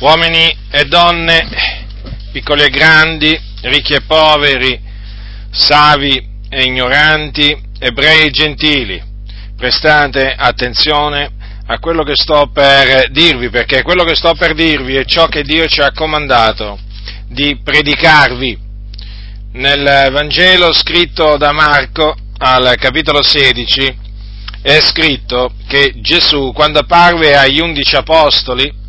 uomini e donne, piccoli e grandi, ricchi e poveri, savi e ignoranti, ebrei e gentili, prestate attenzione a quello che sto per dirvi, perché quello che sto per dirvi è ciò che Dio ci ha comandato di predicarvi. Nel Vangelo scritto da Marco al capitolo 16 è scritto che Gesù, quando apparve agli undici apostoli,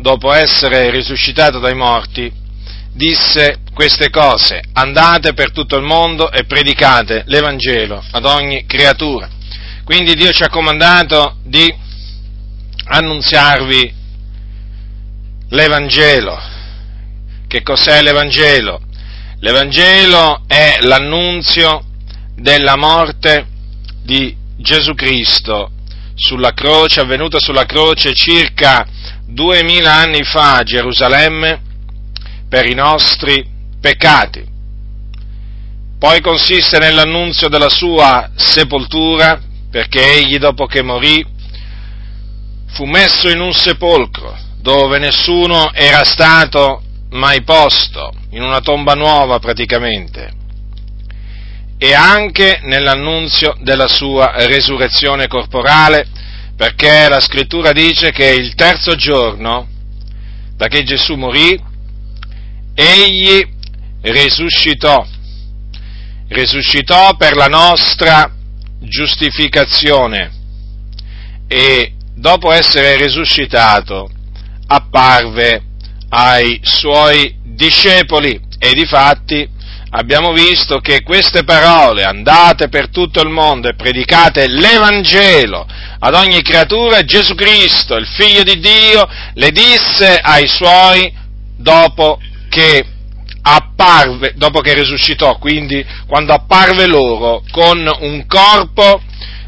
dopo essere risuscitato dai morti, disse queste cose, andate per tutto il mondo e predicate l'Evangelo ad ogni creatura. Quindi Dio ci ha comandato di annunziarvi l'Evangelo. Che cos'è l'Evangelo? L'Evangelo è l'annunzio della morte di Gesù Cristo sulla croce, avvenuta sulla croce circa duemila anni fa a Gerusalemme per i nostri peccati. Poi consiste nell'annunzio della sua sepoltura, perché egli dopo che morì fu messo in un sepolcro dove nessuno era stato mai posto, in una tomba nuova praticamente, e anche nell'annunzio della sua resurrezione corporale, perché la scrittura dice che il terzo giorno, da che Gesù morì, egli risuscitò, risuscitò per la nostra giustificazione. E dopo essere risuscitato apparve ai suoi discepoli. E difatti abbiamo visto che queste parole, andate per tutto il mondo e predicate l'Evangelo ad ogni creatura, Gesù Cristo, il Figlio di Dio, le disse ai suoi dopo che apparve, dopo che risuscitò, quindi quando apparve loro con un corpo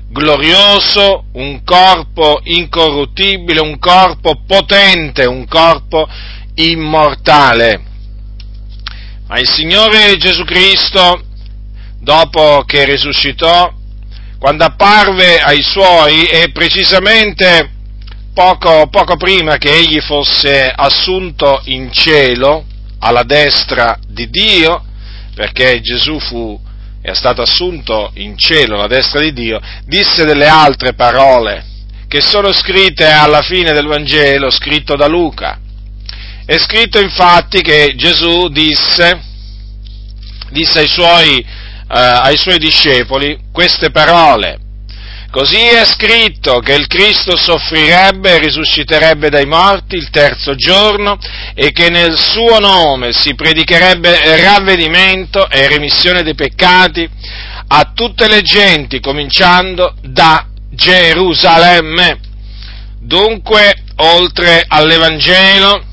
glorioso, un corpo incorruttibile, un corpo potente, un corpo immortale. Ma il Signore Gesù Cristo, dopo che risuscitò, quando apparve ai suoi e precisamente poco, poco prima che egli fosse assunto in cielo, alla destra di Dio, perché Gesù fu, è stato assunto in cielo alla destra di Dio, disse delle altre parole che sono scritte alla fine del Vangelo, scritto da Luca. È scritto infatti che Gesù disse, disse ai, suoi, eh, ai suoi discepoli queste parole. Così è scritto che il Cristo soffrirebbe e risusciterebbe dai morti il terzo giorno e che nel suo nome si predicherebbe ravvedimento e remissione dei peccati a tutte le genti, cominciando da Gerusalemme. Dunque, oltre all'Evangelo,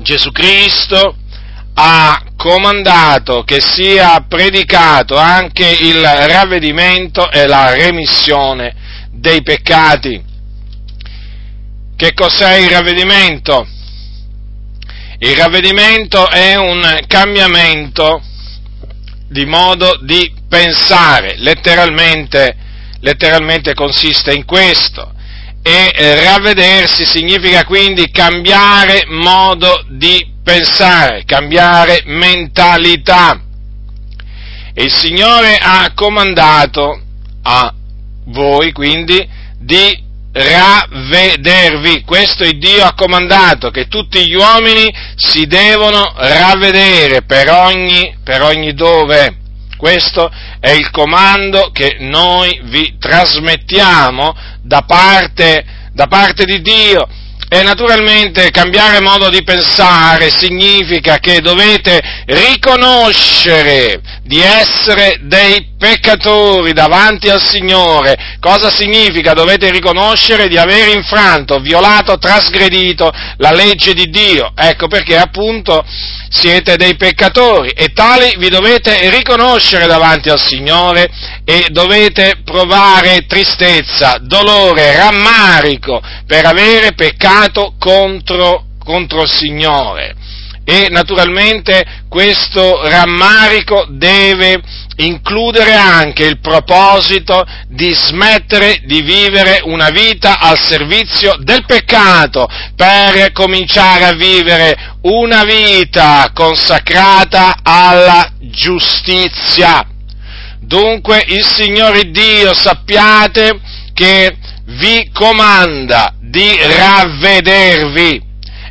Gesù Cristo ha comandato che sia predicato anche il ravvedimento e la remissione dei peccati. Che cos'è il ravvedimento? Il ravvedimento è un cambiamento di modo di pensare, letteralmente, letteralmente consiste in questo. E ravvedersi significa quindi cambiare modo di pensare, cambiare mentalità. E il Signore ha comandato a voi quindi di ravvedervi. Questo il Dio ha comandato che tutti gli uomini si devono ravvedere per ogni, per ogni dove. Questo è il comando che noi vi trasmettiamo da parte, da parte di Dio. E naturalmente cambiare modo di pensare significa che dovete riconoscere di essere dei peccatori davanti al Signore. Cosa significa? Dovete riconoscere di aver infranto, violato, trasgredito la legge di Dio. Ecco perché appunto siete dei peccatori e tali vi dovete riconoscere davanti al Signore e dovete provare tristezza, dolore, rammarico per avere peccato contro, contro il Signore. E naturalmente questo rammarico deve includere anche il proposito di smettere di vivere una vita al servizio del peccato per cominciare a vivere una vita consacrata alla giustizia. Dunque il Signore Dio sappiate che vi comanda di ravvedervi.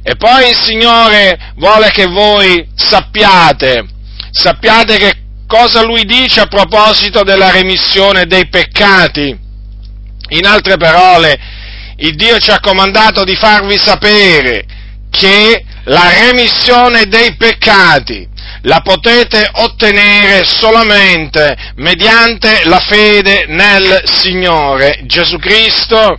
E poi il Signore vuole che voi sappiate, sappiate che cosa Lui dice a proposito della remissione dei peccati. In altre parole, il Dio ci ha comandato di farvi sapere che la remissione dei peccati la potete ottenere solamente mediante la fede nel Signore Gesù Cristo,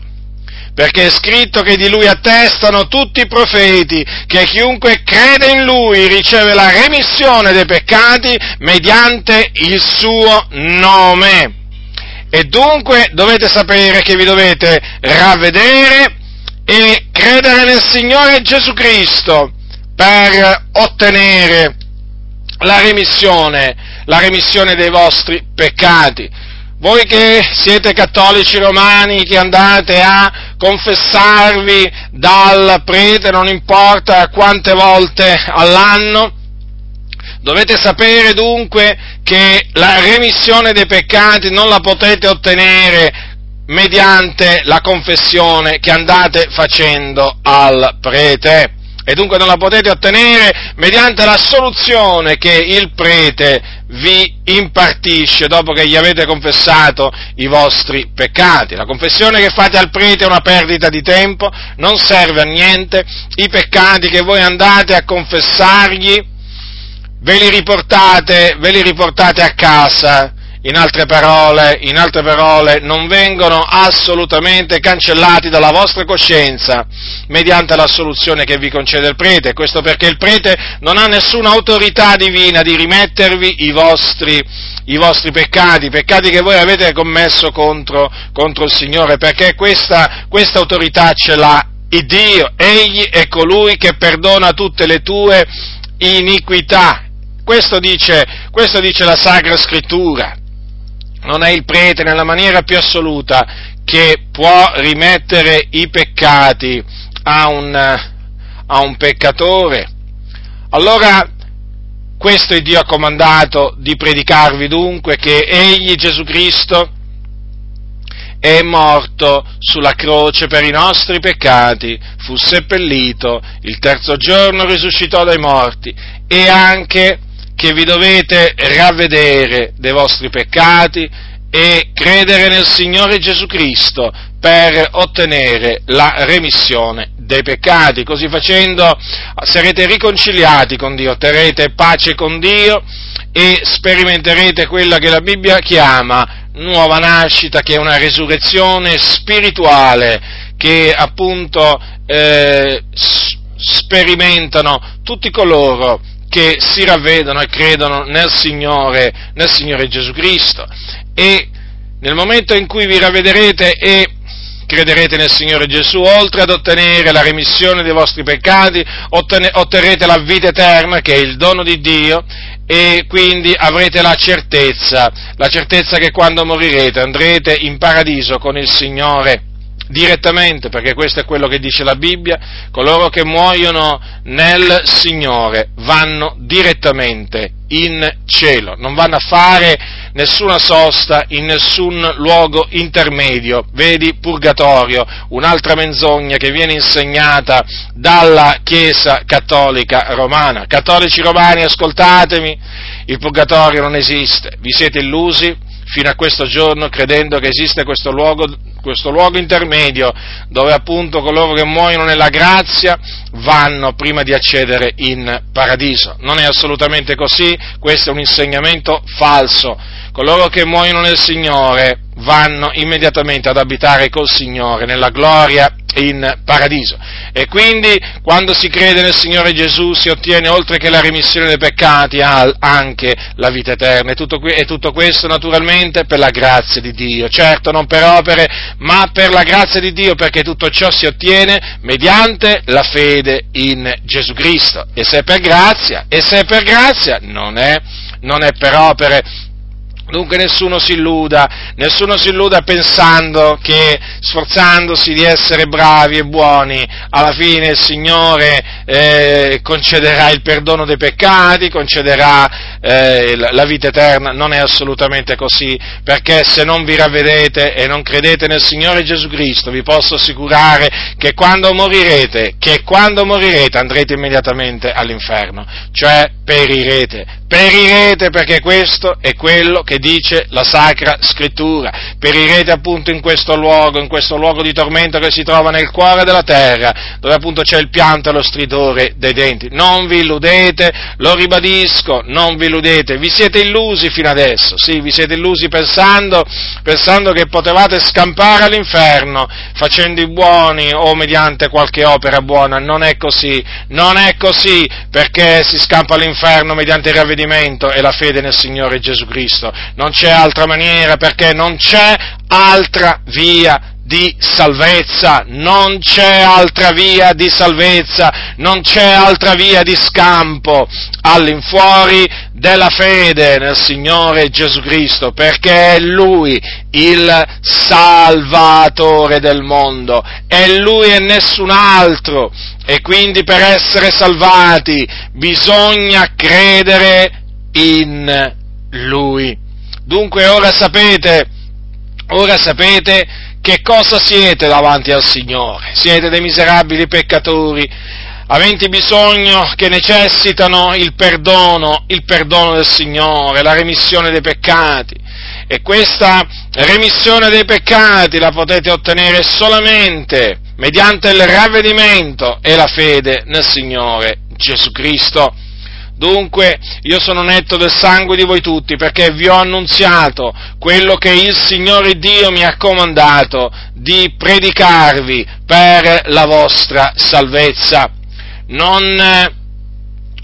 perché è scritto che di Lui attestano tutti i profeti, che chiunque crede in Lui riceve la remissione dei peccati mediante il suo nome. E dunque dovete sapere che vi dovete ravvedere e credere nel Signore Gesù Cristo per ottenere la remissione, la remissione dei vostri peccati. Voi che siete cattolici romani, che andate a confessarvi dal prete, non importa quante volte all'anno, dovete sapere dunque che la remissione dei peccati non la potete ottenere mediante la confessione che andate facendo al prete e dunque non la potete ottenere mediante la soluzione che il prete vi impartisce dopo che gli avete confessato i vostri peccati. La confessione che fate al prete è una perdita di tempo, non serve a niente, i peccati che voi andate a confessargli ve li riportate, ve li riportate a casa in altre, parole, in altre parole, non vengono assolutamente cancellati dalla vostra coscienza mediante la soluzione che vi concede il prete. Questo perché il prete non ha nessuna autorità divina di rimettervi i vostri, i vostri peccati, peccati che voi avete commesso contro, contro il Signore, perché questa, questa autorità ce l'ha il Dio. Egli è colui che perdona tutte le tue iniquità. Questo dice, questo dice la Sacra Scrittura non è il prete nella maniera più assoluta che può rimettere i peccati a un, a un peccatore. Allora, questo il Dio ha comandato di predicarvi dunque che Egli, Gesù Cristo, è morto sulla croce per i nostri peccati, fu seppellito, il terzo giorno risuscitò dai morti e anche che vi dovete ravvedere dei vostri peccati e credere nel Signore Gesù Cristo per ottenere la remissione dei peccati. Così facendo sarete riconciliati con Dio, otterrete pace con Dio e sperimenterete quella che la Bibbia chiama nuova nascita, che è una resurrezione spirituale, che appunto eh, sperimentano tutti coloro che si ravvedono e credono nel Signore, nel Signore Gesù Cristo. E nel momento in cui vi ravvederete e crederete nel Signore Gesù, oltre ad ottenere la remissione dei vostri peccati, otterrete la vita eterna, che è il dono di Dio, e quindi avrete la certezza, la certezza che quando morirete andrete in paradiso con il Signore direttamente, perché questo è quello che dice la Bibbia, coloro che muoiono nel Signore vanno direttamente in cielo, non vanno a fare nessuna sosta in nessun luogo intermedio, vedi purgatorio, un'altra menzogna che viene insegnata dalla Chiesa cattolica romana. Cattolici romani, ascoltatemi, il purgatorio non esiste, vi siete illusi, fino a questo giorno credendo che esiste questo luogo, questo luogo intermedio dove appunto coloro che muoiono nella grazia vanno prima di accedere in paradiso. Non è assolutamente così, questo è un insegnamento falso. Coloro che muoiono nel Signore vanno immediatamente ad abitare col Signore nella gloria in paradiso. E quindi quando si crede nel Signore Gesù si ottiene oltre che la remissione dei peccati anche la vita eterna. E tutto, e tutto questo naturalmente per la grazia di Dio, certo non per opere, ma per la grazia di Dio perché tutto ciò si ottiene mediante la fede in Gesù Cristo. E se è per grazia, e se è per grazia non è, non è per opere Dunque nessuno si illuda, nessuno si illuda pensando che sforzandosi di essere bravi e buoni, alla fine il Signore eh, concederà il perdono dei peccati, concederà eh, la vita eterna. Non è assolutamente così, perché se non vi ravvedete e non credete nel Signore Gesù Cristo, vi posso assicurare che quando morirete, che quando morirete andrete immediatamente all'inferno, cioè perirete, perirete perché questo è quello che dice la Sacra Scrittura, perirete appunto in questo luogo, in questo luogo di tormento che si trova nel cuore della terra, dove appunto c'è il pianto e lo stridore dei denti. Non vi illudete, lo ribadisco, non vi illudete, vi siete illusi fino adesso, sì, vi siete illusi pensando, pensando che potevate scampare all'inferno facendo i buoni o mediante qualche opera buona, non è così, non è così, perché si scampa all'inferno mediante il ravvedimento e la fede nel Signore Gesù Cristo. Non c'è altra maniera perché non c'è altra via di salvezza, non c'è altra via di salvezza, non c'è altra via di scampo all'infuori della fede nel Signore Gesù Cristo, perché è Lui il Salvatore del mondo, è Lui e nessun altro, e quindi per essere salvati bisogna credere in Lui. Dunque ora sapete, ora sapete che cosa siete davanti al Signore? Siete dei miserabili peccatori, aventi bisogno, che necessitano il perdono, il perdono del Signore, la remissione dei peccati. E questa remissione dei peccati la potete ottenere solamente mediante il ravvedimento e la fede nel Signore Gesù Cristo. Dunque io sono netto del sangue di voi tutti perché vi ho annunziato quello che il Signore Dio mi ha comandato di predicarvi per la vostra salvezza. Non,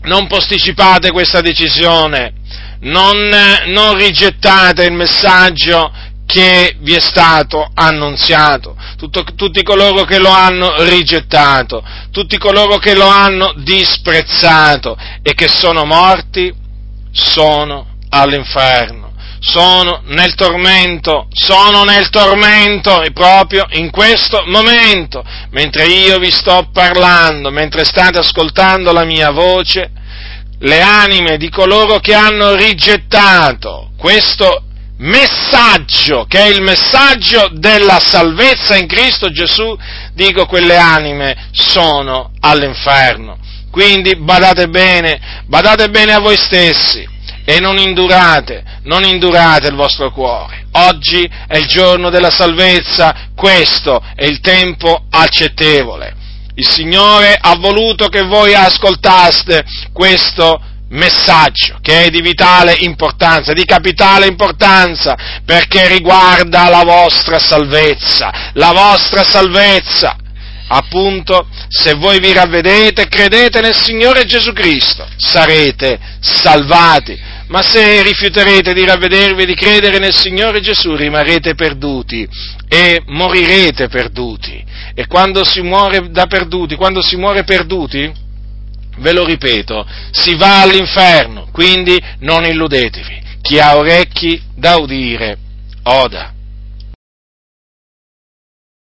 non posticipate questa decisione, non, non rigettate il messaggio che vi è stato annunziato, Tutto, tutti coloro che lo hanno rigettato, tutti coloro che lo hanno disprezzato e che sono morti, sono all'inferno, sono nel tormento, sono nel tormento proprio in questo momento, mentre io vi sto parlando, mentre state ascoltando la mia voce, le anime di coloro che hanno rigettato questo messaggio, che è il messaggio della salvezza in Cristo Gesù, dico quelle anime sono all'inferno. Quindi badate bene, badate bene a voi stessi e non indurate, non indurate il vostro cuore. Oggi è il giorno della salvezza, questo è il tempo accettevole. Il Signore ha voluto che voi ascoltaste questo messaggio che è di vitale importanza, di capitale importanza, perché riguarda la vostra salvezza, la vostra salvezza. Appunto, se voi vi ravvedete e credete nel Signore Gesù Cristo, sarete salvati. Ma se rifiuterete di ravvedervi e di credere nel Signore Gesù, rimarrete perduti e morirete perduti. E quando si muore da perduti, quando si muore perduti, ve lo ripeto, si va all'inferno, quindi non illudetevi. Chi ha orecchi da udire, oda.